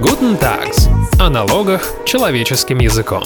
Guten Tags. О налогах человеческим языком.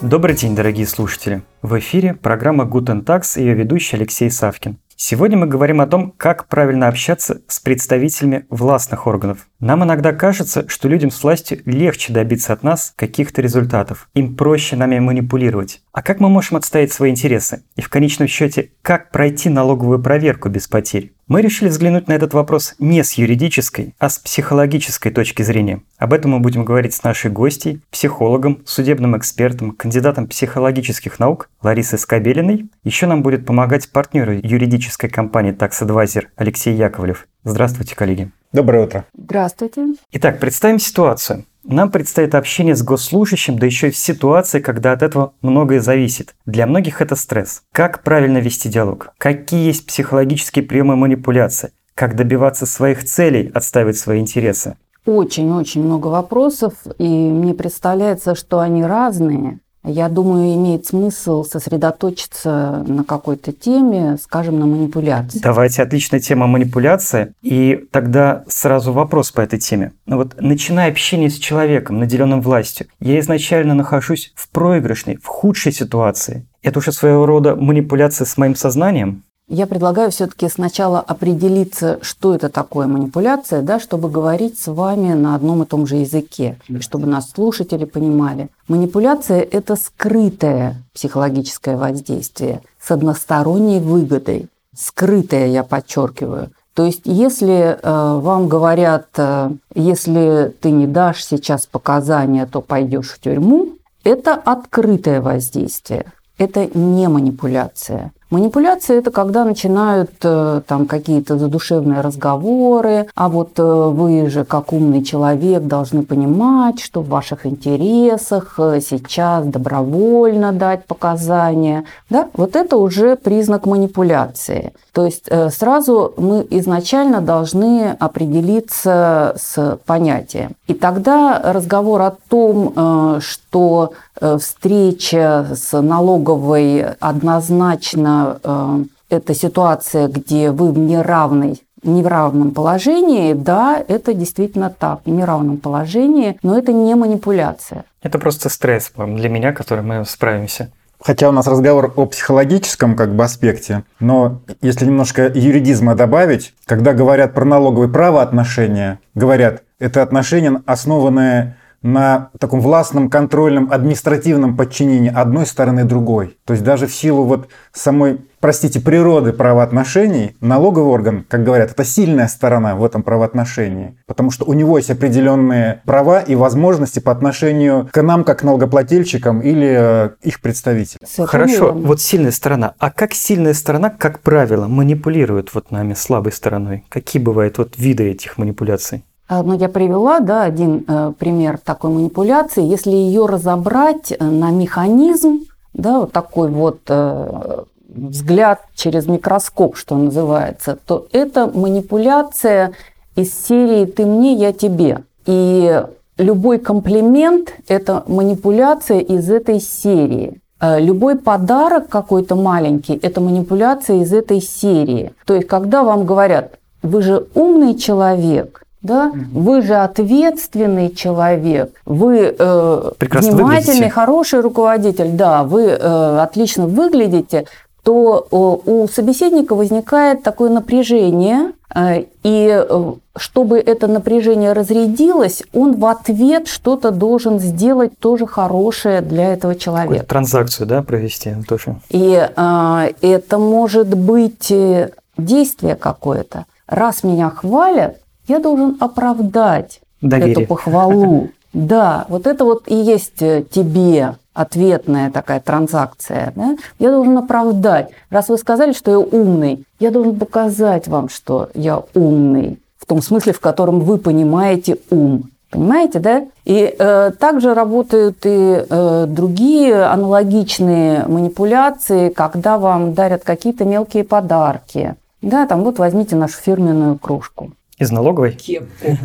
Добрый день, дорогие слушатели! В эфире программа Guten Tax и ее ведущий Алексей Савкин. Сегодня мы говорим о том, как правильно общаться с представителями властных органов. Нам иногда кажется, что людям с властью легче добиться от нас каких-то результатов. Им проще нами манипулировать. А как мы можем отстоять свои интересы? И в конечном счете, как пройти налоговую проверку без потерь? Мы решили взглянуть на этот вопрос не с юридической, а с психологической точки зрения. Об этом мы будем говорить с нашей гостьей, психологом, судебным экспертом, кандидатом психологических наук Ларисой Скобелиной. Еще нам будет помогать партнер юридической компании Tax Advisor Алексей Яковлев. Здравствуйте, коллеги. Доброе утро. Здравствуйте. Итак, представим ситуацию. Нам предстоит общение с госслужащим, да еще и в ситуации, когда от этого многое зависит. Для многих это стресс. Как правильно вести диалог? Какие есть психологические приемы манипуляции? Как добиваться своих целей, отставить свои интересы? Очень-очень много вопросов, и мне представляется, что они разные. Я думаю, имеет смысл сосредоточиться на какой-то теме, скажем, на манипуляции. Давайте, отличная тема манипуляции. И тогда сразу вопрос по этой теме. Ну вот, начиная общение с человеком, наделенным властью, я изначально нахожусь в проигрышной, в худшей ситуации. Это уже своего рода манипуляция с моим сознанием? Я предлагаю все-таки сначала определиться, что это такое манипуляция, да, чтобы говорить с вами на одном и том же языке, и чтобы нас слушатели понимали. Манипуляция – это скрытое психологическое воздействие с односторонней выгодой. Скрытое, я подчеркиваю. То есть, если э, вам говорят, э, если ты не дашь сейчас показания, то пойдешь в тюрьму, это открытое воздействие. Это не манипуляция. Манипуляция – это когда начинают э, там какие-то задушевные разговоры, а вот э, вы же, как умный человек, должны понимать, что в ваших интересах э, сейчас добровольно дать показания. Да? Вот это уже признак манипуляции. То есть сразу мы изначально должны определиться с понятием. И тогда разговор о том, что встреча с налоговой однозначно э, это ситуация, где вы в неравной неравном положении, да, это действительно так, в неравном положении, но это не манипуляция. Это просто стресс для меня, который мы справимся. Хотя у нас разговор о психологическом как бы аспекте, но если немножко юридизма добавить, когда говорят про налоговые правоотношения, говорят, это отношения, основанные на таком властном, контрольном, административном подчинении одной стороны другой. То есть даже в силу вот самой, простите, природы правоотношений, налоговый орган, как говорят, это сильная сторона в этом правоотношении, потому что у него есть определенные права и возможности по отношению к нам, как налогоплательщикам или э, их представителям. Хорошо, вот сильная сторона. А как сильная сторона, как правило, манипулирует вот нами слабой стороной? Какие бывают вот виды этих манипуляций? А, ну, я привела да, один э, пример такой манипуляции. Если ее разобрать э, на механизм, да, вот такой вот э, взгляд через микроскоп, что называется, то это манипуляция из серии «ты мне, я тебе». И любой комплимент – это манипуляция из этой серии. Любой подарок какой-то маленький – это манипуляция из этой серии. То есть, когда вам говорят, вы же умный человек, да? Угу. Вы же ответственный человек, вы э, внимательный, выглядите. хороший руководитель, да, вы э, отлично выглядите, то э, у собеседника возникает такое напряжение, э, и э, чтобы это напряжение разрядилось, он в ответ что-то должен сделать тоже хорошее для этого человека. Какую-то транзакцию, да, провести тоже. И э, это может быть э, действие какое-то. Раз меня хвалят, я должен оправдать Доверие. эту похвалу. Да, вот это вот и есть э, тебе ответная такая транзакция. Да? Я должен оправдать. Раз вы сказали, что я умный, я должен показать вам, что я умный. В том смысле, в котором вы понимаете ум. Понимаете, да? И э, также работают и э, другие аналогичные манипуляции, когда вам дарят какие-то мелкие подарки. Да, там вот возьмите нашу фирменную кружку. Из налоговой? Кепку.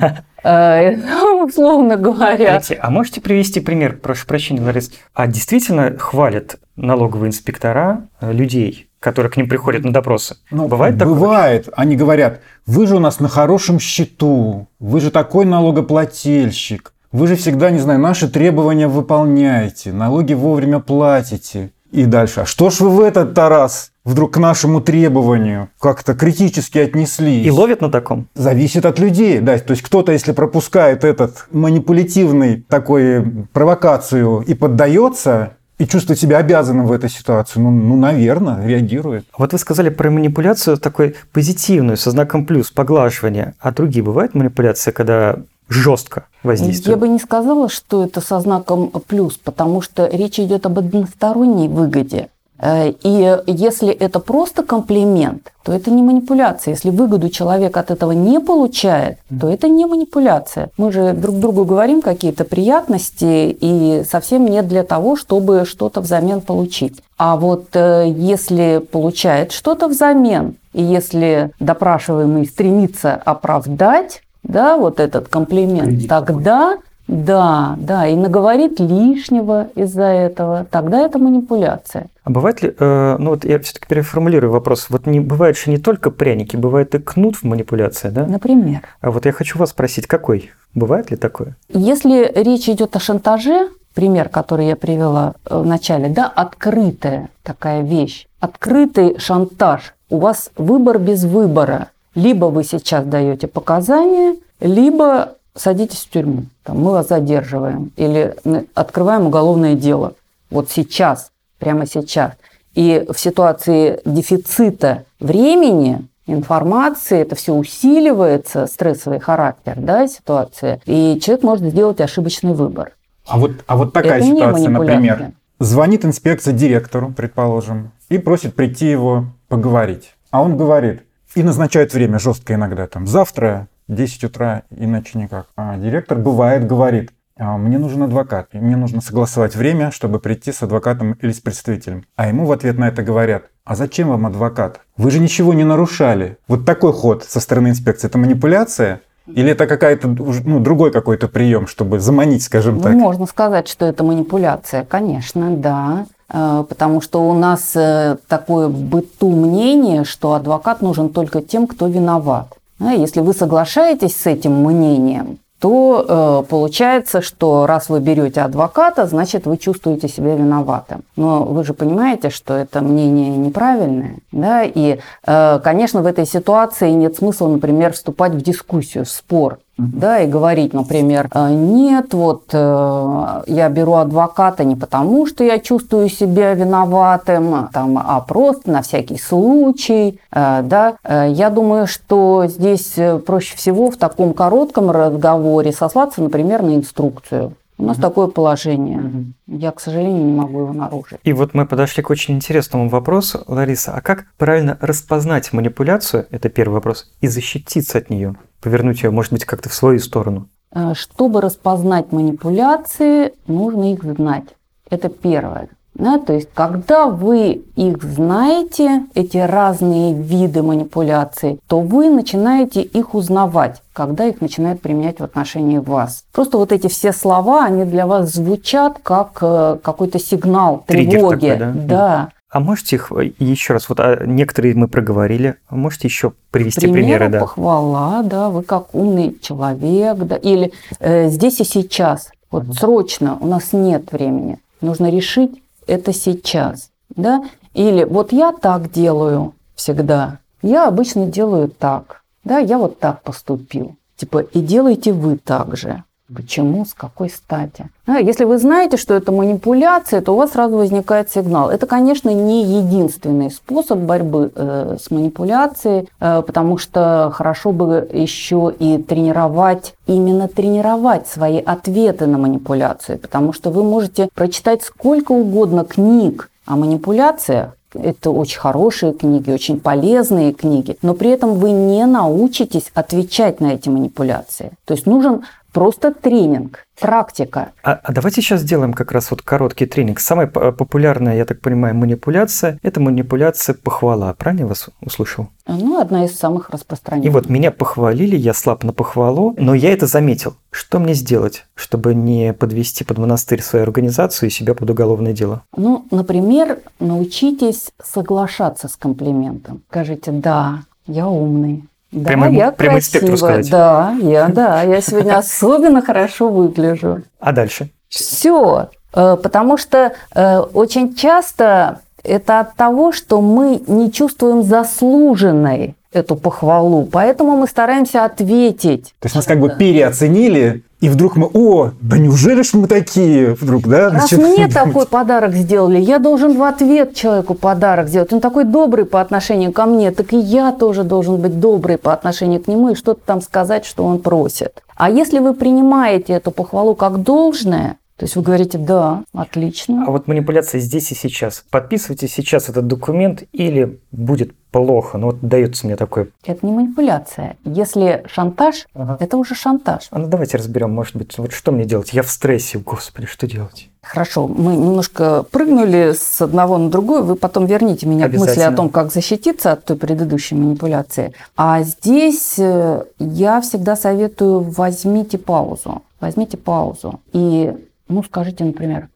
Э, условно говоря. А можете привести пример, прошу прощения, Ларис, а действительно хвалят налоговые инспектора э, людей, которые к ним приходят на допросы? Ну, бывает такое? Бывает. Они говорят, вы же у нас на хорошем счету, вы же такой налогоплательщик, вы же всегда, не знаю, наши требования выполняете, налоги вовремя платите. И дальше. А что ж вы в этот раз вдруг к нашему требованию как-то критически отнеслись? И ловят на таком? Зависит от людей, да. То есть кто-то, если пропускает этот манипулятивный такой провокацию и поддается, и чувствует себя обязанным в этой ситуации, ну, ну, наверное, реагирует. Вот вы сказали про манипуляцию такой позитивную, со знаком плюс, поглаживание. А другие бывают манипуляции, когда жестко воздействует? Я бы не сказала, что это со знаком плюс, потому что речь идет об односторонней выгоде. Э, и если это просто комплимент, то это не манипуляция. Если выгоду человек от этого не получает, то это не манипуляция. Мы же друг другу говорим какие-то приятности, и совсем не для того, чтобы что-то взамен получить. А вот э, если получает что-то взамен, и если допрашиваемый стремится оправдать, да, вот этот комплимент, тогда. Да, да, и наговорит лишнего из-за этого, тогда это манипуляция. А бывает ли, э, ну вот я все-таки переформулирую вопрос, вот не бывает же не только пряники, бывает и кнут в манипуляции, да? Например. А вот я хочу вас спросить, какой? Бывает ли такое? Если речь идет о шантаже, пример, который я привела э, в начале, да, открытая такая вещь, открытый шантаж. У вас выбор без выбора. Либо вы сейчас даете показания, либо садитесь в тюрьму. Там, мы вас задерживаем или открываем уголовное дело. Вот сейчас, прямо сейчас. И в ситуации дефицита времени, информации, это все усиливается, стрессовый характер да, ситуации, и человек может сделать ошибочный выбор. А вот, а вот такая это ситуация, например. Звонит инспекция директору, предположим, и просит прийти его поговорить. А он говорит, и назначают время жестко иногда, там, завтра 10 утра, иначе никак. А директор бывает говорит, «А, мне нужен адвокат, и мне нужно согласовать время, чтобы прийти с адвокатом или с представителем. А ему в ответ на это говорят, а зачем вам адвокат? Вы же ничего не нарушали. Вот такой ход со стороны инспекции, это манипуляция? Или это какая-то ну, другой какой-то прием, чтобы заманить, скажем так? Можно сказать, что это манипуляция, конечно, да. Э, потому что у нас э, такое быту мнение, что адвокат нужен только тем, кто виноват. Если вы соглашаетесь с этим мнением, то э, получается, что раз вы берете адвоката, значит, вы чувствуете себя виноватым. Но вы же понимаете, что это мнение неправильное. Да? И, э, конечно, в этой ситуации нет смысла, например, вступать в дискуссию, в спор да, и говорить, например, «А, нет, вот э, я беру адвоката не потому, что я чувствую себя виноватым, там, а просто на всякий случай, э, да. Э, я думаю, что здесь проще всего в таком коротком разговоре сослаться, например, на инструкцию. У нас угу. такое положение. Угу. Я, к сожалению, не могу его нарушить. И вот мы подошли к очень интересному вопросу, Лариса. А как правильно распознать манипуляцию? Это первый вопрос. И защититься от нее? Повернуть ее, может быть, как-то в свою сторону? Э, чтобы распознать манипуляции, нужно их знать. Это первое. Да, то есть, когда вы их знаете, эти разные виды манипуляций, то вы начинаете их узнавать, когда их начинают применять в отношении вас. Просто вот эти все слова, они для вас звучат как э, какой-то сигнал тревоги. Такой, да? да. А можете их э, еще раз, вот а некоторые мы проговорили, а можете еще привести примеры? примеры да? похвала, да, вы как умный человек, да, или э, здесь и сейчас, вот угу. срочно, у нас нет времени, нужно решить это сейчас, да? Или вот я так делаю всегда, я обычно делаю так, да, я вот так поступил. Типа, и делайте вы так же. Почему, с какой стати? Если вы знаете, что это манипуляция, то у вас сразу возникает сигнал. Это, конечно, не единственный способ борьбы э, с манипуляцией, э, потому что хорошо бы еще и тренировать, именно тренировать свои ответы на манипуляции, потому что вы можете прочитать сколько угодно книг о манипуляциях, это очень хорошие книги, очень полезные книги, но при этом вы не научитесь отвечать на эти манипуляции. То есть нужен просто тренинг, практика. А, а давайте сейчас сделаем как раз вот короткий тренинг. Самая п- популярная, я так понимаю, манипуляция – это манипуляция похвала. Правильно я вас услышал? Ну, одна из самых распространенных. И вот меня похвалили, я слаб на похвалу, но я это заметил. Что мне сделать, чтобы не подвести под монастырь свою организацию и себя под уголовное дело? Ну, например, научитесь соглашаться с комплиментом. Скажите, да, я умный. Да, Прямо ему- я прямо инспектору красивая. сказать. Да, я, да, я сегодня особенно хорошо выгляжу. А дальше? Все, потому что э, очень часто это от того, что мы не чувствуем заслуженной эту похвалу, поэтому мы стараемся ответить. То есть нас как бы переоценили, и вдруг мы, о, да неужели ж мы такие вдруг, да? Раз начинаем мне думать. такой подарок сделали, я должен в ответ человеку подарок сделать. Он такой добрый по отношению ко мне, так и я тоже должен быть добрый по отношению к нему и что-то там сказать, что он просит. А если вы принимаете эту похвалу как должное, то есть вы говорите, да, отлично. А вот манипуляция здесь и сейчас. Подписывайте сейчас этот документ или будет плохо. Ну вот дается мне такой. Это не манипуляция. Если шантаж, Ага. это уже шантаж. А ну давайте разберем, может быть, вот что мне делать? Я в стрессе, господи, что делать? Хорошо, мы немножко прыгнули с одного на другое, вы потом верните меня к мысли о том, как защититься от той предыдущей манипуляции. А здесь э, я всегда советую возьмите паузу. Возьмите паузу и, ну, скажите, например,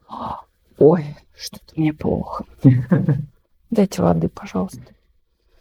ой, что-то мне плохо. Дайте воды, пожалуйста.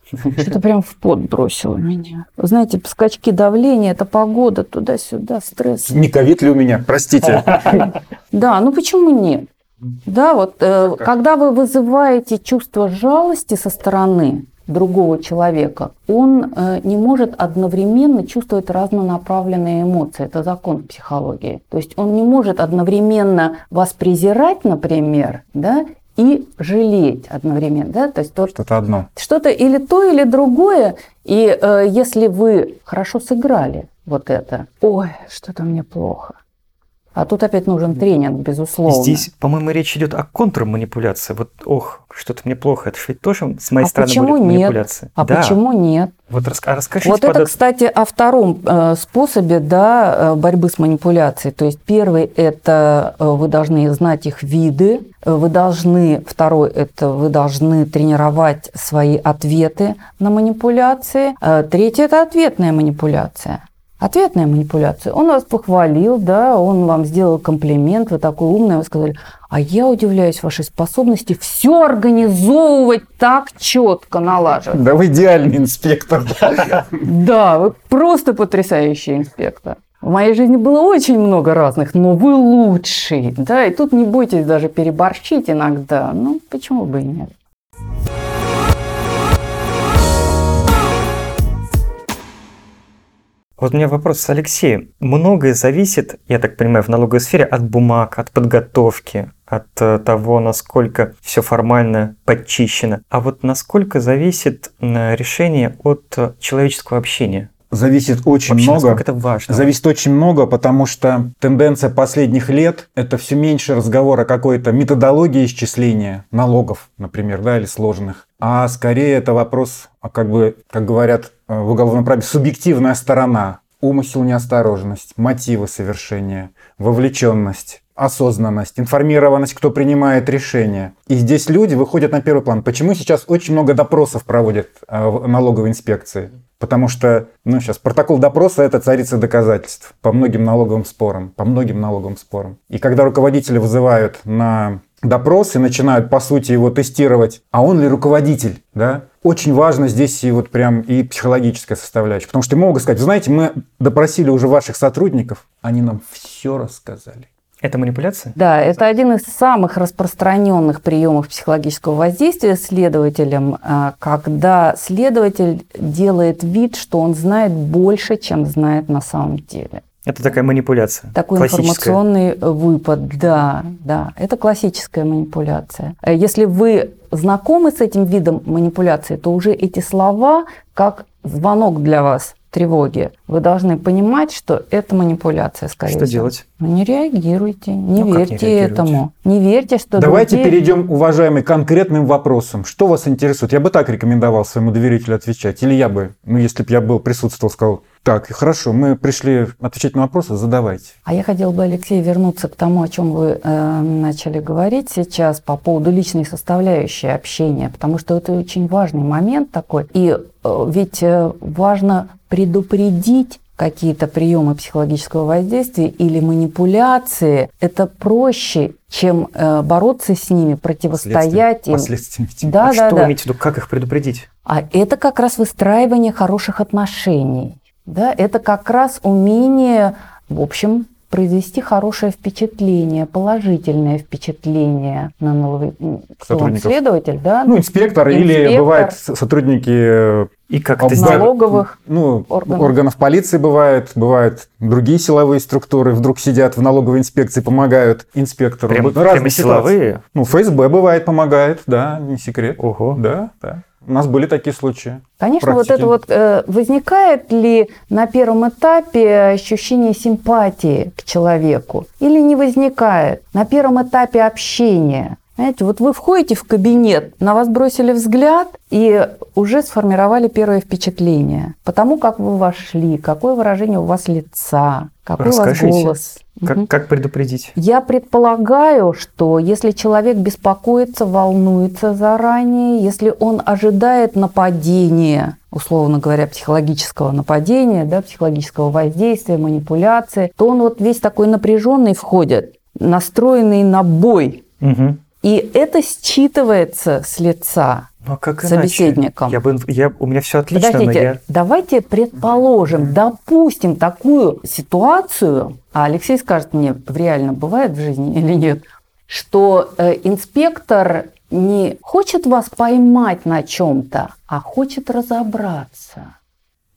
Что-то прям в пот бросило меня. Вы знаете, скачки давления, это погода, туда-сюда, стресс. Не ковид ли у меня? Простите. Да, ну почему нет? Да, вот э, когда вы вызываете чувство жалости со стороны другого человека, он э, не может одновременно чувствовать разнонаправленные эмоции. Это закон психологии. То есть он не может одновременно вас презирать, например, да, и жалеть одновременно. Да? То есть то, Что-то одно. что-то или то, или другое. И э, если вы хорошо сыграли вот это, ой, что-то мне плохо. А тут опять нужен тренинг, безусловно. Здесь, по-моему, речь идет о контрманипуляции. Вот, ох, что-то мне плохо. Это же ведь тоже с моей А стороны почему будет нет? манипуляция. А Да. почему нет? Вот рас- а расскажите Вот под это, кстати, о втором э, способе да, э, борьбы с манипуляцией. То есть первый – это э, вы должны знать их виды, вы должны, второй – это вы должны тренировать свои ответы на манипуляции, Э, третий – это ответная манипуляция. Ответная манипуляция. Он вас похвалил, да, он вам сделал комплимент, вы такой умный, вы сказали, а я удивляюсь вашей способности все организовывать так четко, налаживать. Да вы идеальный инспектор. Да, вы просто потрясающий инспектор. В моей жизни было очень много разных, но вы лучший. Да, и тут не бойтесь даже переборщить иногда. Ну, почему бы и нет? Вот у меня вопрос с Алексеем. Многое зависит, я так понимаю, в налоговой сфере от бумаг, от подготовки, от э, того, насколько все формально подчищено. А вот насколько зависит решение от э, человеческого общения? Зависит очень Вообще, много. это важно? Зависит очень много, потому что тенденция последних лет – это все меньше разговор о какой-то методологии исчисления налогов, например, да, или сложных. А скорее это вопрос, а как бы, как говорят э, в уголовном праве, субъективная сторона. Умысел, неосторожность, мотивы совершения, вовлеченность, осознанность, информированность, кто принимает решения. И здесь люди выходят на первый план. Почему сейчас очень много допросов проводят э, в налоговой инспекции? Потому что, ну, сейчас протокол допроса – это царица доказательств по многим налоговым спорам, по многим налоговым спорам. И когда руководителя вызывают на допрос и начинают, по сути, его тестировать, а он ли руководитель, да, очень важно здесь и вот прям и психологическая составляющая. Потому что могут сказать, знаете, мы допросили уже ваших сотрудников, они нам все рассказали. Это манипуляция? Да, это один из самых распространенных приемов психологического воздействия следователем, а, когда следователь делает вид, что он знает больше, чем знает на самом деле. Это такая манипуляция. Такой информационный выпад, да, да, это классическая манипуляция. Э, Если вы знакомы с этим видом манипуляции, то уже эти слова как звонок для вас тревоги. Вы должны понимать, что это манипуляция, скорее Что всего. делать? Ну, не реагируйте, не Ну, не верьте реагировать? этому. Не верьте, что Давайте другие- перейдем, уважаемый, к конкретным вопросам. Что вас интересует? Я бы так рекомендовал своему доверителю отвечать. Или я бы, ну, если бы я был, присутствовал, сказал, Так, хорошо, мы пришли отвечать на вопросы, задавайте. А я хотела бы, Алексей, вернуться к тому, о чем вы э, начали говорить сейчас по поводу личной составляющей общения, потому что это очень важный момент такой. И э, ведь э, важно предупредить какие-то приемы психологического воздействия или манипуляции, это проще, чем э, бороться с ними, противостоять им. Последствиями. Да, а да, что да. вы имеете в виду, как их предупредить? А это как раз выстраивание хороших отношений. Да, это как раз умение, в общем, произвести хорошее впечатление, положительное впечатление на Сотрудников. следователь, да, Ну, инспектор, или Инспектор. бывает с- сотрудники И как это налоговых. ну, Органов. органов. полиции бывает, бывают другие силовые структуры, вдруг сидят в налоговой инспекции, помогают инспектору. Прям, разные прямо ситуации. силовые? Ну, ФСБ бывает, помогает, да, не секрет. Ого. Да, да. У нас были такие случаи. Конечно, вот это вот э, возникает ли на первом этапе ощущение симпатии к человеку или не возникает на первом этапе общения? Знаете, вот вы входите в кабинет, на вас бросили взгляд и уже сформировали первое впечатление. Потому как вы вошли, какое выражение у вас лица, какой у вас Расскажите. голос. Как, как предупредить? Я предполагаю, что если человек беспокоится, волнуется заранее, если он ожидает нападения, условно говоря, психологического нападения, да, психологического воздействия, манипуляции, то он вот весь такой напряженный входит, настроенный на бой. Мгм. И это считывается с лица. Ну, а как иначе? Собеседником. Я бы, я, у меня все отлично, Подождите, но я... давайте предположим, допустим такую ситуацию, а Алексей скажет мне, реально бывает в жизни или нет, что э, инспектор не хочет вас поймать на чем-то, а хочет разобраться.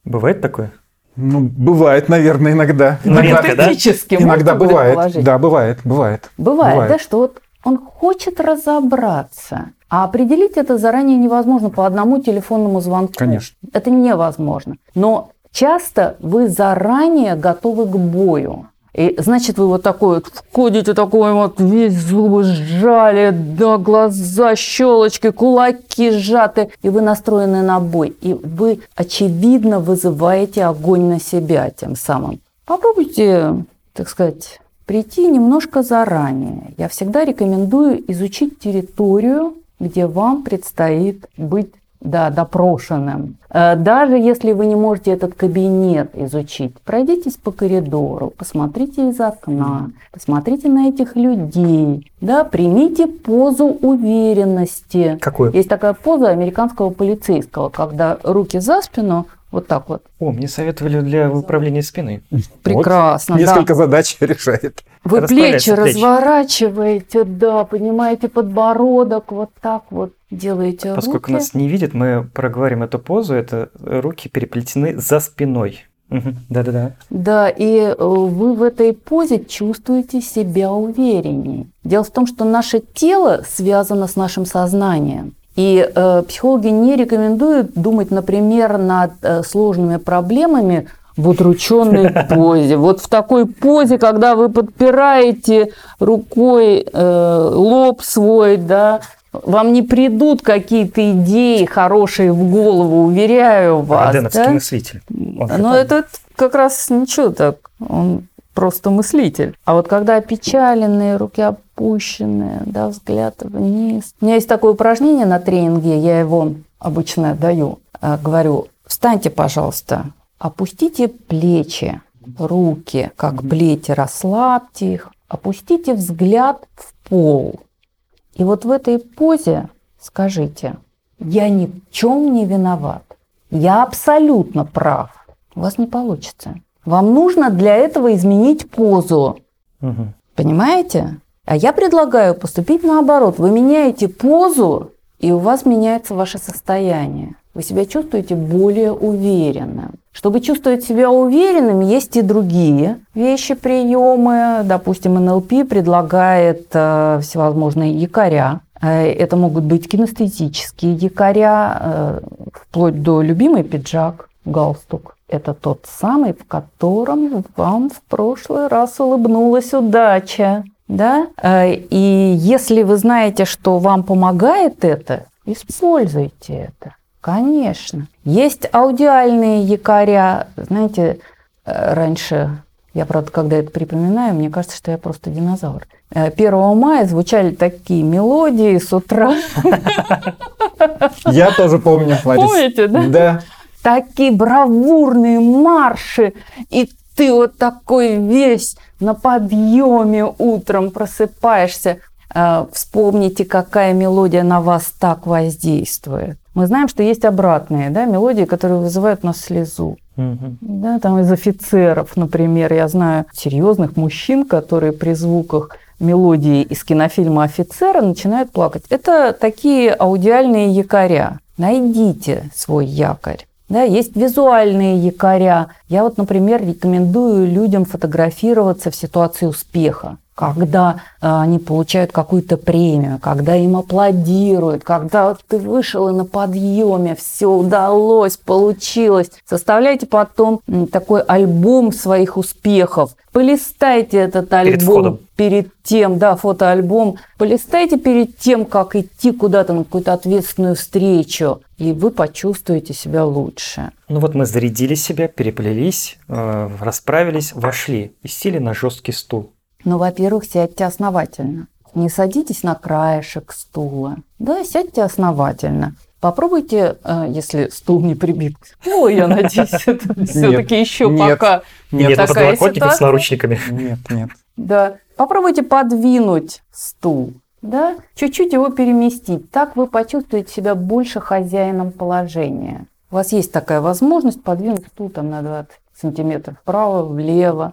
Бывает такое? Ну, бывает, наверное, иногда. Редко, да? Иногда бывает. Да, бывает, бывает. Бывает, да, что вот он хочет разобраться, а определить это заранее невозможно по одному телефонному звонку. Конечно. Это невозможно. Но часто вы заранее готовы к бою. И значит, вы вот такой вот входите, такой вот весь зубы сжали, да, глаза, щелочки, кулаки сжаты, и вы настроены на бой. И вы, очевидно, вызываете огонь на себя тем самым. Попробуйте, так сказать, прийти немножко заранее. Я всегда рекомендую изучить территорию, где вам предстоит быть да, допрошенным. Э, Даже если вы не можете этот кабинет изучить, пройдитесь по коридору, посмотрите из окна, посмотрите на этих людей, да, примите позу уверенности. Какую? Есть такая поза американского полицейского, когда руки за спину, вот так вот. О, мне советовали для управления спиной. Прекрасно, Вот да. Несколько задач решает. Вы плечи разворачиваете, да, поднимаете подбородок, вот так вот делаете Поскольку руки. нас не видят, мы проговорим эту позу. Это руки переплетены за спиной. Да-да-да. Да, и э, вы в этой позе чувствуете себя увереннее. Дело в том, что наше тело связано с нашим сознанием. И э, психологи не рекомендуют думать, например, над э, сложными проблемами в удрученной позе. Вот в такой позе, когда вы подпираете рукой э, лоб свой, да, вам не придут какие-то идеи хорошие в голову, уверяю вас. Роденовский да? мыслитель. Он Ну, же это как раз ничего так. Он просто мыслитель. А вот когда опечаленные, руки опущенные, да, взгляд вниз. У меня есть такое упражнение на тренинге, я его обычно даю. А, Говорю, встаньте, пожалуйста, опустите плечи, руки, как плети, расслабьте их, опустите взгляд в пол. И вот в этой позе скажите, я ни в чем не виноват. Я абсолютно прав. У вас не получится. Вам нужно для этого изменить позу. Мгм. Понимаете? А я предлагаю поступить наоборот. Вы меняете позу, и у вас меняется ваше состояние. Вы себя чувствуете более уверенным. Чтобы чувствовать себя уверенным, есть и другие вещи, приемы. Допустим, НЛП предлагает э, всевозможные якоря. Э, Это могут быть кинестетические якоря, э, вплоть до любимый пиджак, галстук. Это тот самый, в котором вам в прошлый раз улыбнулась удача. Да? Э, И если вы знаете, что вам помогает это, используйте это. Конечно. Есть аудиальные якоря. Знаете, э, раньше, я, правда, когда это припоминаю, мне кажется, что я просто динозавр. 1 э, мая звучали такие мелодии с утра. Я тоже помню, Ларис. Помните, да? Да. Такие бравурные марши, и ты вот такой весь на подъеме утром просыпаешься. Э, вспомните, какая мелодия на вас так воздействует. Мы знаем, что есть обратные да, мелодии, которые вызывают у нас слезу. Угу. Да, там из офицеров, например, я знаю серьезных мужчин, которые при звуках мелодии из кинофильма «Офицера» начинают плакать. Это такие аудиальные якоря. Найдите свой якорь. Да, есть визуальные якоря. Я вот, например, рекомендую людям фотографироваться в ситуации успеха когда э, они получают какую-то премию, когда им аплодируют, когда ты вышел и на подъеме, все удалось, получилось. Составляйте потом такой альбом своих успехов. Полистайте этот альбом перед, входом. перед тем, да, фотоальбом. Полистайте перед тем, как идти куда-то на какую-то ответственную встречу, и вы почувствуете себя лучше. Ну вот мы зарядили себя, переплелись, э, расправились, вошли и сели на жесткий стул. Ну, во-первых, сядьте основательно. Не садитесь на краешек стула. Да, сядьте основательно. Попробуйте, э, если стул не прибит. Ну, я надеюсь, это все-таки еще пока нет такая ситуация. с наручниками. Нет, нет. Да. Попробуйте подвинуть стул. Да? Чуть-чуть его переместить. Так вы почувствуете себя больше хозяином положения. У вас есть такая возможность подвинуть стул там на 20 сантиметров вправо, влево.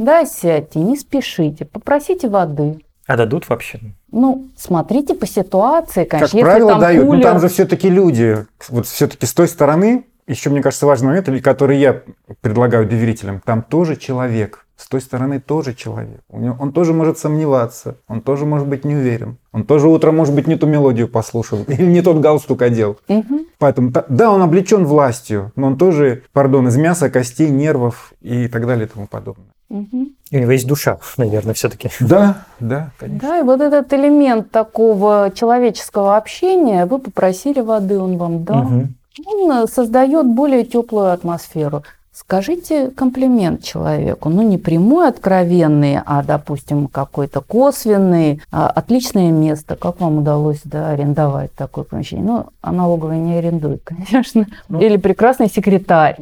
Да, сядьте, не спешите, попросите воды. А дадут вообще? Ну, смотрите по ситуации, конечно. Как правило, там дают. Кулер... Но там же все-таки люди. Вот все-таки с той стороны, еще, мне кажется, важный момент, который я предлагаю доверителям, там тоже человек. С той стороны тоже человек. Он тоже может сомневаться, он тоже может быть не уверен. Он тоже утром, может быть, не ту мелодию послушал или не тот галстук одел. Угу. Поэтому, да, он облечен властью, но он тоже, пардон, из мяса, костей, нервов и так далее и тому подобное. Угу. И у него есть душа, наверное, все-таки. Да, да, конечно. Да, и вот этот элемент такого человеческого общения, вы попросили воды, он вам дал. Угу. Он создает более теплую атмосферу. Скажите комплимент человеку, ну не прямой, откровенный, а, допустим, какой-то косвенный. А, отличное место, как вам удалось да, арендовать такое помещение? Ну, а налоговая не арендует, конечно. Ну, Или прекрасный секретарь.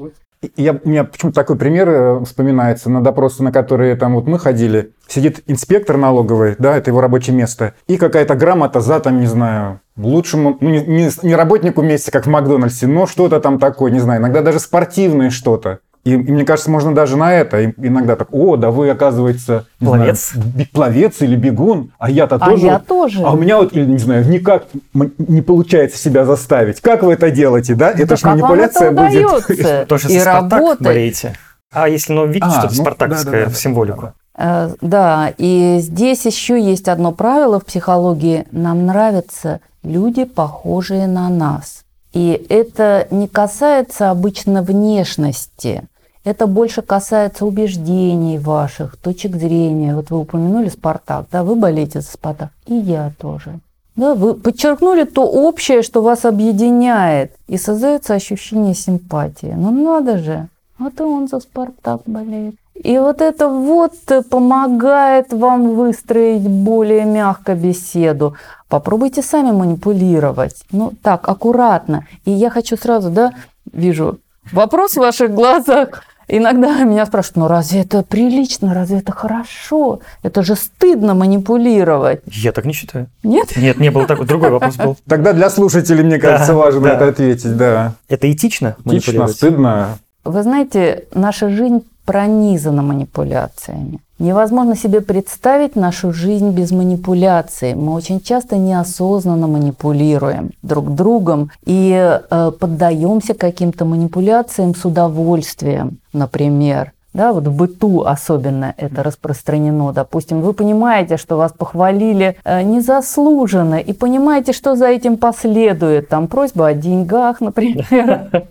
Я, у меня почему-то такой пример э, вспоминается на допросы, на которые там вот мы ходили. Сидит инспектор налоговый, да, это его рабочее место, и какая-то грамота за, там, не знаю, лучшему, ну, не, не, не работнику месяца, как в Макдональдсе, но что-то там такое, не знаю, иногда даже спортивное что-то. И, и мне кажется, можно даже на это иногда так, о, да вы, оказывается, пловец, знаю, пловец или бегун, а я-то а тоже. я тоже. А у меня вот, не знаю, никак не получается себя заставить. Как вы это делаете, да? Это ж манипуляция будет. Тоже и Спартак болеете. А если, ну, видите, а, что-то ну, спартакское в символику. Э, да, и здесь еще есть одно правило в психологии. Нам нравятся люди, похожие на нас. И это не касается обычно внешности. Это больше касается убеждений ваших, точек зрения. Вот вы упомянули Спартак, да, вы болеете за Спартак, и я тоже. Да, вы подчеркнули то общее, что вас объединяет, и создается ощущение симпатии. Ну надо же, а то он за Спартак болеет. И вот это вот помогает вам выстроить более мягко беседу. Попробуйте сами манипулировать. Ну так, аккуратно. И я хочу сразу, да, вижу вопрос в ваших глазах. Иногда меня спрашивают, ну разве это прилично, разве это хорошо? Это же стыдно манипулировать. Я так не считаю. Нет? Нет, не был такой. Другой вопрос был. Тогда для слушателей, мне кажется, да, важно да. это ответить, да. Это этично Этично, стыдно. Вы знаете, наша жизнь пронизана манипуляциями. Невозможно себе представить нашу жизнь без манипуляций. Мы очень часто неосознанно манипулируем друг другом и э, поддаемся каким-то манипуляциям с удовольствием, например. Да, вот в быту особенно это распространено. Допустим, вы понимаете, что вас похвалили э, незаслуженно, и понимаете, что за этим последует. Там просьба о деньгах, например.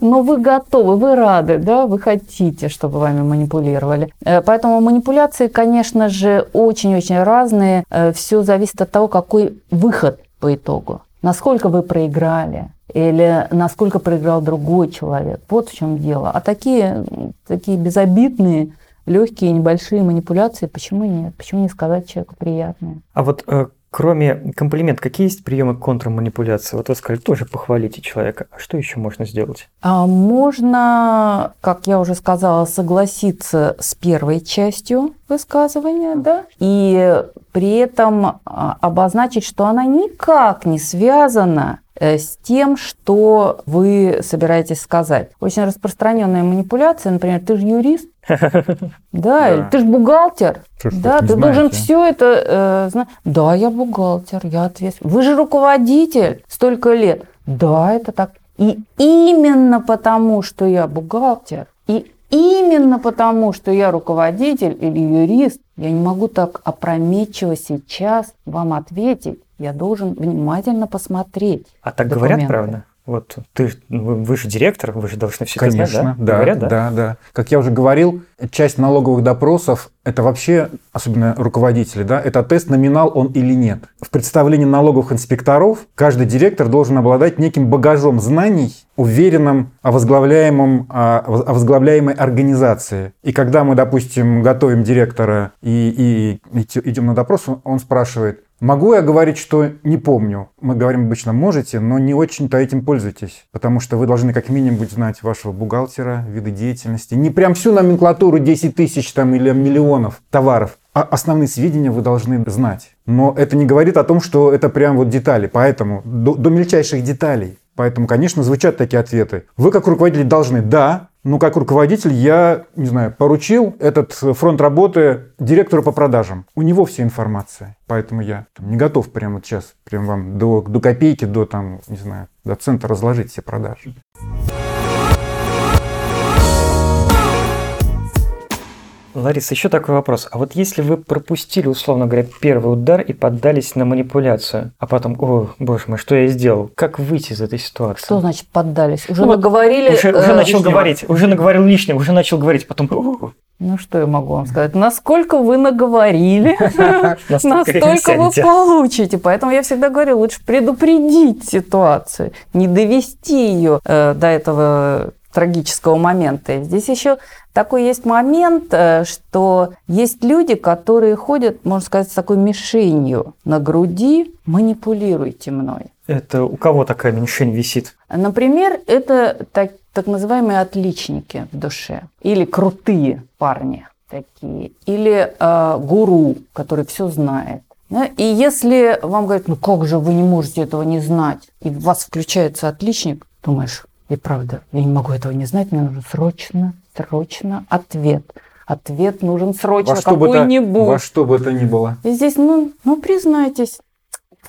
Но вы готовы, вы рады, да, вы хотите, чтобы вами манипулировали. Э, поэтому манипуляции, конечно же, очень-очень разные. Э, Все зависит от того, какой выход по итогу. Насколько вы проиграли, или насколько проиграл другой человек. Вот в чем дело. А такие, такие безобидные, легкие, небольшие манипуляции, почему нет? Почему не сказать человеку приятное? А вот э, кроме комплимент, какие есть приемы контрманипуляции? Вот вы сказали, тоже похвалите человека. А что еще можно сделать? А можно, как я уже сказала, согласиться с первой частью высказывания, да, и при этом а, обозначить, что она никак не связана Э, с тем, что вы собираетесь сказать. Очень распространенная манипуляция, например, ты же юрист, да, ты же бухгалтер, да, ты должен все это э, знать. Да, я бухгалтер, я ответственный. Вы же руководитель столько лет. Да, это так. И именно потому, что я бухгалтер, и именно потому, что я руководитель или юрист, я не могу так опрометчиво сейчас вам ответить я должен внимательно посмотреть. А так документы. говорят, правда? Вот ты, вы, же директор, вы же должны все Конечно, это знать, да? Да, Говорят, да? да, да. Как я уже говорил, часть налоговых допросов – это вообще, особенно руководители, да, это тест, номинал он или нет. В представлении налоговых инспекторов каждый директор должен обладать неким багажом знаний, уверенным о, возглавляемом, о возглавляемой организации. И когда мы, допустим, готовим директора и, и идем на допрос, он спрашивает, Могу я говорить, что не помню? Мы говорим обычно можете, но не очень-то этим пользуйтесь, потому что вы должны как минимум знать вашего бухгалтера, виды деятельности. Не прям всю номенклатуру 10 тысяч там или миллионов товаров, а основные сведения вы должны знать. Но это не говорит о том, что это прям вот детали, поэтому до, до мельчайших деталей. Поэтому, конечно, звучат такие ответы. Вы как руководитель должны, да, ну, как руководитель я, не знаю, поручил этот фронт работы директору по продажам. У него вся информация. Поэтому я там, не готов прямо вот сейчас, прям вам до, до копейки, до там, не знаю, до центра разложить все продажи. Лариса, еще такой вопрос. А вот если вы пропустили, условно говоря, первый удар и поддались на манипуляцию, а потом, о, боже мой, что я сделал? Как выйти из этой ситуации? Что значит поддались? Уже ну, наговорили? Уже, уже э, начал говорить, уже наговорил лишнего, уже начал говорить, потом... Ну, что я могу вам сказать? Насколько вы наговорили, настолько вы получите. Поэтому я всегда говорю, лучше предупредить ситуацию, не довести ее э, до этого трагического момента. Здесь еще такой есть момент, э, что есть люди, которые ходят, можно сказать, с такой мишенью на груди, манипулируйте мной. Это у кого такая мишень висит? Например, это так, так называемые отличники в душе или крутые парни такие, или э, гуру, который все знает. Да? И если вам говорят, ну как же вы не можете этого не знать, и в вас включается отличник, думаешь, и правда, я не могу этого не знать, мне нужен срочно, срочно ответ. Ответ нужен срочно, какой-нибудь. Во что бы это ни было. И здесь, ну, ну, признайтесь,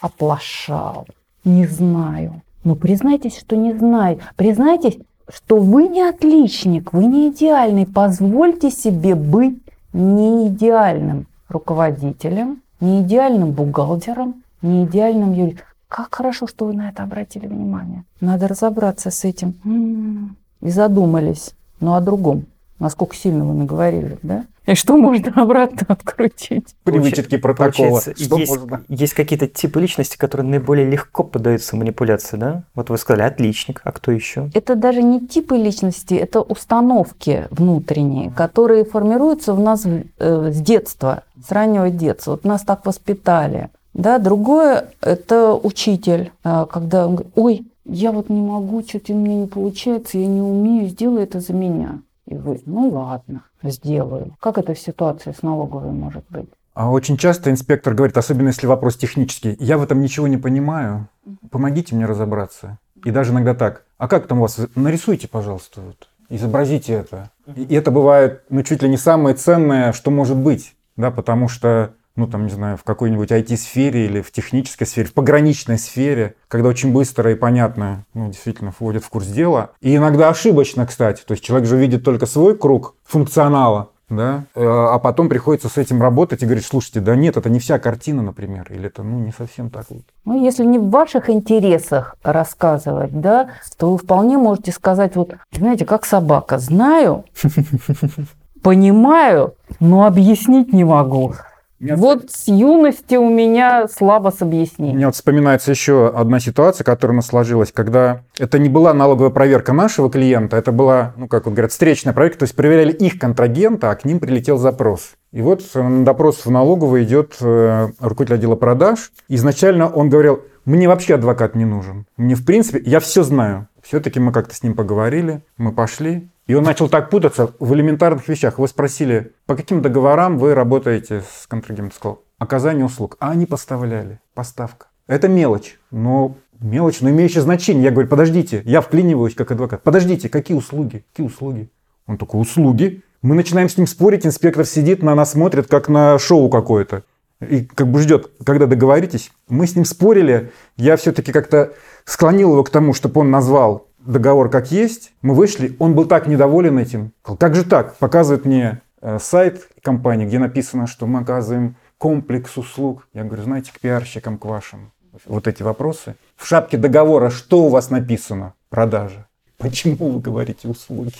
оплошал, не знаю. Ну, признайтесь, что не знаю. Признайтесь, что вы не отличник, вы не идеальный. Позвольте себе быть не идеальным руководителем, не идеальным бухгалтером, не идеальным юристом. Как хорошо, что вы на это обратили внимание. Надо разобраться с этим. М-м-м. И задумались. Ну, о другом. Насколько сильно вы наговорили, да? И что можно обратно открутить? Привычки протокола. Что есть, можно? есть какие-то типы личности, которые наиболее легко поддаются манипуляции, да? Вот вы сказали, отличник, а кто еще? Это даже не типы личности, это установки внутренние, которые формируются в нас э, с детства, с раннего детства. Вот нас так воспитали. Да, другое – это учитель, а, когда он говорит, ой, я вот не могу, что-то мне не получается, я не умею, сделай это за меня. И вы, ну ладно, сделаю. Как это в ситуации с налоговой может быть? А очень часто инспектор говорит, особенно если вопрос технический, я в этом ничего не понимаю, помогите мне разобраться. И даже иногда так, а как там у вас, нарисуйте, пожалуйста, вот, изобразите это. И это бывает, ну, чуть ли не самое ценное, что может быть, да, потому что ну, там, не знаю, в какой-нибудь IT-сфере или в технической сфере, в пограничной сфере, когда очень быстро и понятно, ну, действительно, вводят в курс дела. И иногда ошибочно, кстати. То есть человек же видит только свой круг функционала, да, э, а потом приходится с этим работать и говорить, слушайте, да нет, это не вся картина, например, или это, ну, не совсем так вот. Ну, если не в ваших интересах рассказывать, да, то вы вполне можете сказать, вот, знаете, как собака, знаю, понимаю, но объяснить не могу. Вот с юности у меня слабо с У объяснением. меня вот вспоминается еще одна ситуация, которая у нас сложилась, когда это не была налоговая проверка нашего клиента, это была, ну, как вот говорят, встречная проверка, то есть проверяли их контрагента, а к ним прилетел запрос. И вот э, на допрос в налоговую идет э, руководитель отдела продаж. Изначально он говорил, мне вообще адвокат не нужен. Мне, в принципе, я все знаю. Все-таки мы как-то с ним поговорили, мы пошли. И он начал так путаться в элементарных вещах. Вы спросили, по каким договорам вы работаете с контрагентом? Сказал, оказание услуг. А они поставляли. Поставка. Это мелочь. Но мелочь, но имеющая значение. Я говорю, подождите, я вклиниваюсь как адвокат. Подождите, какие услуги? Какие услуги? Он такой, услуги? Мы начинаем с ним спорить, инспектор сидит, на нас смотрит, как на шоу какое-то. И как бы ждет, когда договоритесь. Мы с ним спорили. Я все-таки как-то склонил его к тому, чтобы он назвал договор как есть. Мы вышли, он был так недоволен этим. Как же так? Показывает мне э, сайт компании, где написано, что мы оказываем комплекс услуг. Я говорю, знаете, к пиарщикам, к вашим. Вот эти вопросы. В шапке договора что у вас написано? Продажа. Почему вы говорите услуги?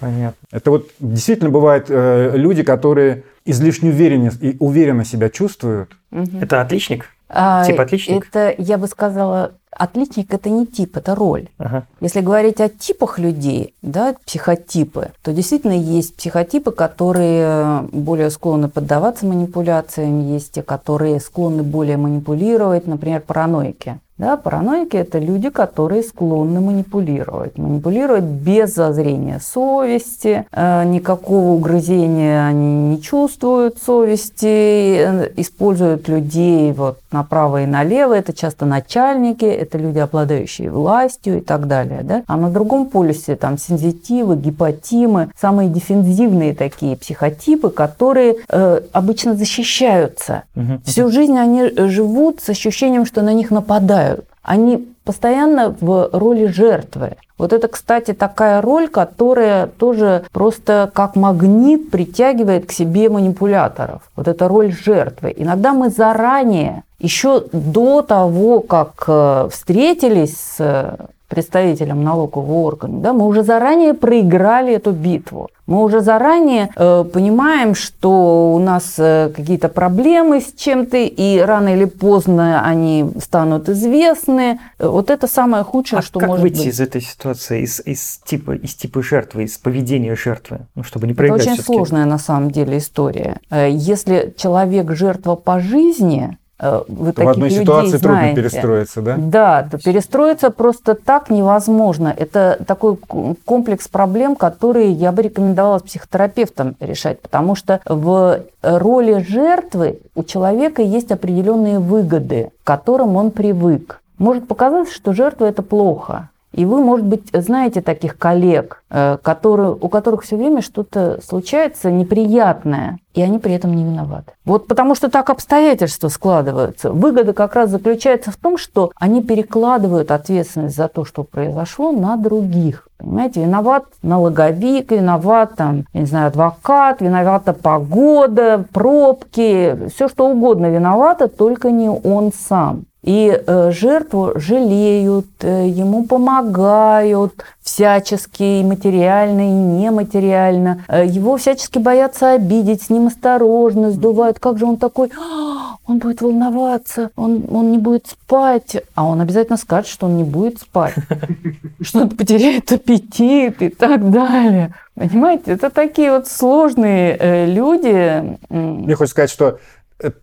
Понятно. Это вот действительно бывают э, люди, которые излишне уверенно, и уверенно себя чувствуют. Мгм. Это отличник? А, Тип отличник? Это, я бы сказала, отличник это не тип, это роль. Ага. Если говорить о типах людей, да, психотипы, то действительно есть психотипы, которые более склонны поддаваться манипуляциям, есть те, которые склонны более манипулировать, например, параноики. Да, параноики – это люди, которые склонны манипулировать. Манипулировать без зазрения совести, э, никакого угрызения они не чувствуют совести, э, используют людей вот направо и налево. Это часто начальники, это люди, обладающие властью и так далее. Да? А на другом полюсе там сензитивы, гипотимы, самые дефензивные такие психотипы, которые э, обычно защищаются. Мгм. Всю жизнь они живут с ощущением, что на них нападают. Они постоянно в роли жертвы. Вот это, кстати, такая роль, которая тоже просто как магнит притягивает к себе манипуляторов. Вот эта роль жертвы. Иногда мы заранее, еще до того, как э, встретились с представителем налогового органа, да, мы уже заранее проиграли эту битву. Мы уже заранее э, понимаем, что у нас э, какие-то проблемы с чем-то, и рано или поздно они станут известны. Э, Вот это самое худшее, А что как может выйти быть. из этой ситуации, из, из типа, из типа жертвы, из поведения жертвы, ну, чтобы не Это проиграть очень всё-таки? сложная на самом деле история. Э, Если человек жертва по жизни, вы То в таких одной людей ситуации трудно знаете. перестроиться, да? Да, то перестроиться просто так невозможно. Это такой комплекс проблем, которые я бы рекомендовала психотерапевтам решать, потому что в роли жертвы у человека есть определенные выгоды, к которым он привык. Может показаться, что жертва это плохо. И вы, может быть, знаете таких коллег, э, которые, у которых все время что-то случается неприятное, и они при этом не виноваты. Вот потому что так обстоятельства складываются. Выгода как раз заключается в том, что они перекладывают ответственность за то, что произошло, на других. Понимаете, виноват налоговик, виноват там, я не знаю, адвокат, виновата погода, пробки, все что угодно виновато, только не он сам. И э, жертву жалеют, э, ему помогают всячески, и материально, и нематериально. Э, его всячески боятся обидеть, с ним осторожно, сдувают. Как же он такой? «А, Он будет волноваться, он, он не будет спать. А он обязательно скажет, что он не будет спать. Что он потеряет аппетит и так далее. Понимаете, это такие вот сложные люди. Мне хочется сказать, что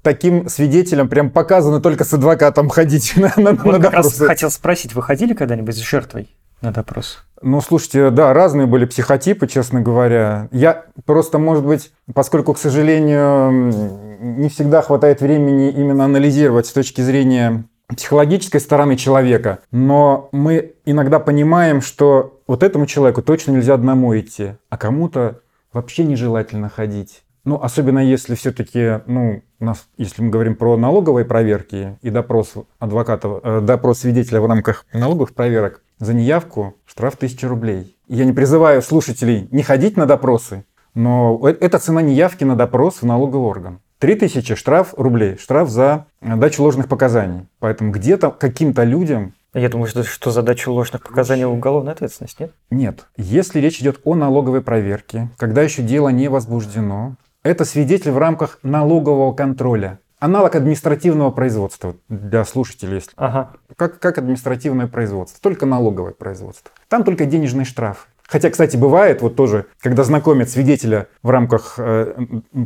таким свидетелям прям показано только с адвокатом ходить на, на- на Вот как раз допросы. хотел спросить, вы ходили когда-нибудь с жертвой на допрос? Ну, слушайте, да, разные были психотипы, честно говоря. Я просто, может быть, поскольку, к сожалению, не всегда хватает времени именно анализировать с точки зрения психологической стороны человека, но мы иногда понимаем, что вот этому человеку точно нельзя одному идти, а кому-то вообще нежелательно ходить. Ну, особенно если все-таки, ну, нас, если мы говорим про налоговые проверки и допрос адвоката, э, допрос свидетеля в рамках налоговых проверок, за неявку штраф 1000 рублей. Я не призываю слушателей не ходить на допросы, но э- это цена неявки на допрос в налоговый орган. 3000 штраф рублей, штраф за э, дачу ложных показаний. Поэтому где-то каким-то людям Я думаю, что, что задача ложных показаний уголовная ответственность, нет? нет. Если речь идет о налоговой проверке, когда еще дело не возбуждено, Это свидетель в рамках налогового контроля. Аналог административного производства для слушателей, если Ага. как, как административное производство, только налоговое производство. Там только денежный штраф. Хотя, кстати, бывает вот тоже, когда знакомят свидетеля в рамках, э,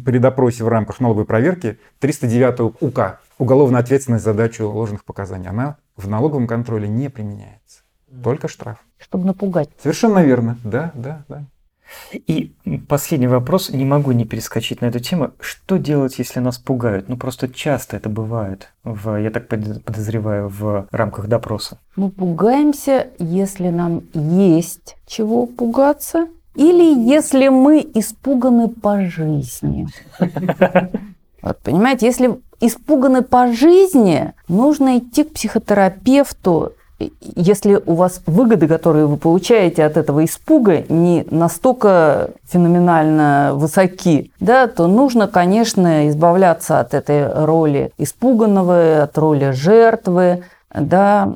при допросе в рамках налоговой проверки, 309 УК, уголовная ответственность за дачу ложных показаний, она в налоговом контроле не применяется. Только штраф. Чтобы напугать. Совершенно верно. Да, да, да. И последний вопрос, не могу не перескочить на эту тему. Что делать, если нас пугают? Ну, просто часто это бывает, в, я так под- подозреваю, в рамках допроса. Мы пугаемся, если нам есть чего пугаться, или если мы испуганы по жизни. Вот, понимаете, если испуганы по жизни, нужно идти к психотерапевту, если у вас выгоды, которые вы получаете от этого испуга, не настолько феноменально высоки, да, то нужно, конечно, избавляться от этой роли испуганного, от роли жертвы, да,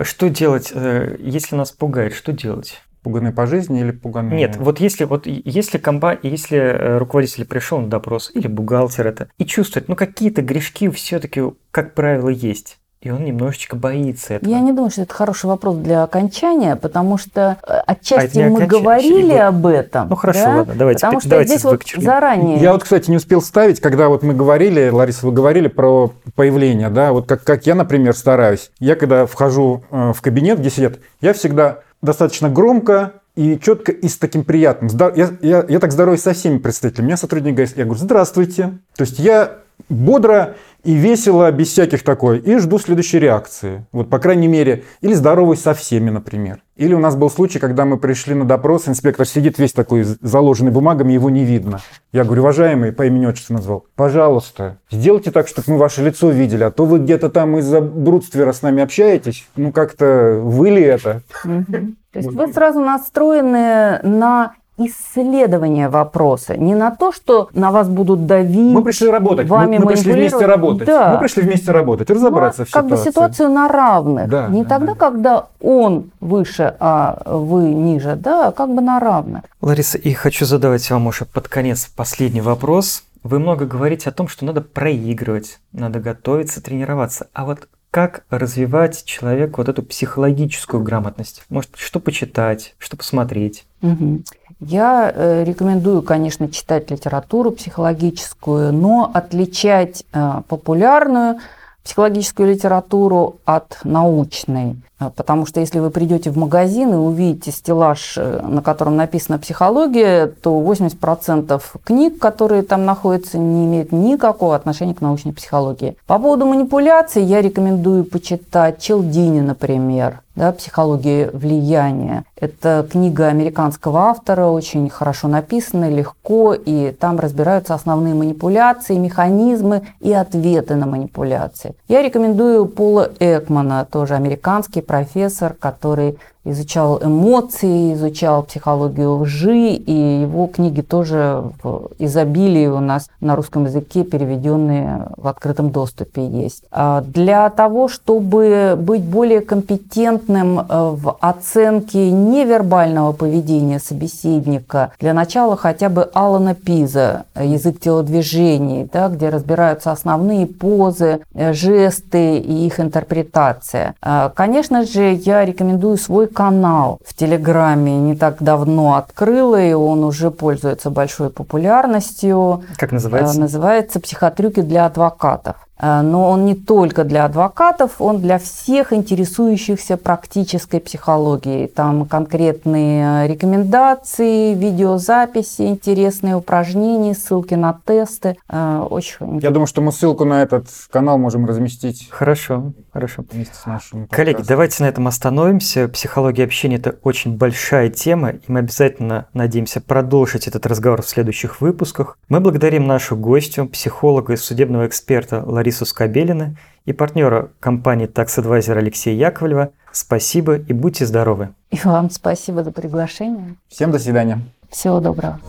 Что делать, э, если нас пугает? Что делать? Пуганый по жизни или пуганый... Нет, вот если вот если комба, если э, руководитель пришел на допрос или бухгалтер это и чувствует, ну какие-то грешки все-таки, как правило, есть, и он немножечко боится этого. Я не думаю, что это хороший вопрос для окончания, потому что э, отчасти не мы говорили вы- об этом. Ну, хорошо, да? ладно, давайте Потому что давайте здесь вот заранее. Я вот, кстати, не успел ставить, когда вот мы говорили, Лариса, вы говорили про появление, да, вот как, как я, например, стараюсь. Я когда вхожу э, в кабинет, где сидят, я всегда достаточно громко и четко и с таким приятным. Я, я, я так здороваюсь со всеми представителями. У меня сотрудник говорит, я говорю, здравствуйте. То есть я бодро и весело, без всяких такой, и жду следующей реакции. Вот, по крайней мере, или здороваюсь со всеми, например. Или у нас был случай, когда мы пришли на допрос, инспектор сидит весь такой заложенный бумагами, его не видно. Я говорю, уважаемый, по имени отчеству назвал, пожалуйста, сделайте так, чтобы мы ваше лицо видели, а то вы где-то там из-за брудствера с нами общаетесь. Ну, как-то вы ли это? То есть вы сразу настроены на исследование вопроса, не на то, что на вас будут давить. Мы пришли работать, мы, вами мы пришли вместе работать. Да. Мы пришли вместе работать, разобраться Ну, в как ситуации. бы ситуацию на равных. Да, не да, тогда, да. когда он выше, а вы ниже, да, а как бы на равных. Лариса, и хочу задавать вам уже под конец последний вопрос. Вы много говорите о том, что надо проигрывать, надо готовиться, тренироваться. А вот как развивать человеку вот эту психологическую грамотность? Может, что почитать, что посмотреть? Мгм. Я э, рекомендую, конечно, читать литературу психологическую, но отличать э, популярную психологическую литературу от научной. Э, Потому что если вы придете в магазин и увидите стеллаж, на котором написана психология, то 80% книг, которые там находятся, не имеют никакого отношения к научной психологии. По поводу манипуляций я рекомендую почитать Челдини, например, да, «Психология влияния». Это книга американского автора, очень хорошо написана, легко, и там разбираются основные манипуляции, механизмы и ответы на манипуляции. Я рекомендую Пола Экмана, тоже американский профессор, который изучал эмоции, изучал психологию лжи, и его книги тоже в изобилии у нас на русском языке переведенные в открытом доступе есть. А Для того, чтобы быть более компетентным э, в оценке невербального поведения собеседника, для начала хотя бы Алана Пиза «Язык телодвижений», да, где разбираются основные позы, э, жесты и их интерпретация. А, Конечно же, я рекомендую свой канал в Телеграме. Не так давно открыла, и он уже пользуется большой популярностью. Как Э, называется? Называется «Психотрюки для адвокатов». Э, Но он не только для адвокатов, он для всех интересующихся практической психологией. Там конкретные рекомендации, видеозаписи, интересные упражнения, ссылки на тесты. Э, Очень Я думаю, что мы ссылку на этот канал можем разместить Хорошо, хорошо. вместе с нашим Коллеги, давайте на этом остановимся. Психология общения – это очень большая тема, и мы обязательно надеемся продолжить этот разговор в следующих выпусках. Мы благодарим нашу гостью, психолога и судебного эксперта Ларису Скобелина и партнера компании Tax Advisor Алексея Яковлева. Спасибо и будьте здоровы. И вам спасибо за приглашение. Всем до свидания. Всего доброго.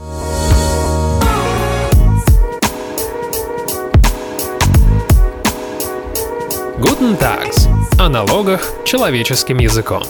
Guten Tags. О налогах человеческим языком.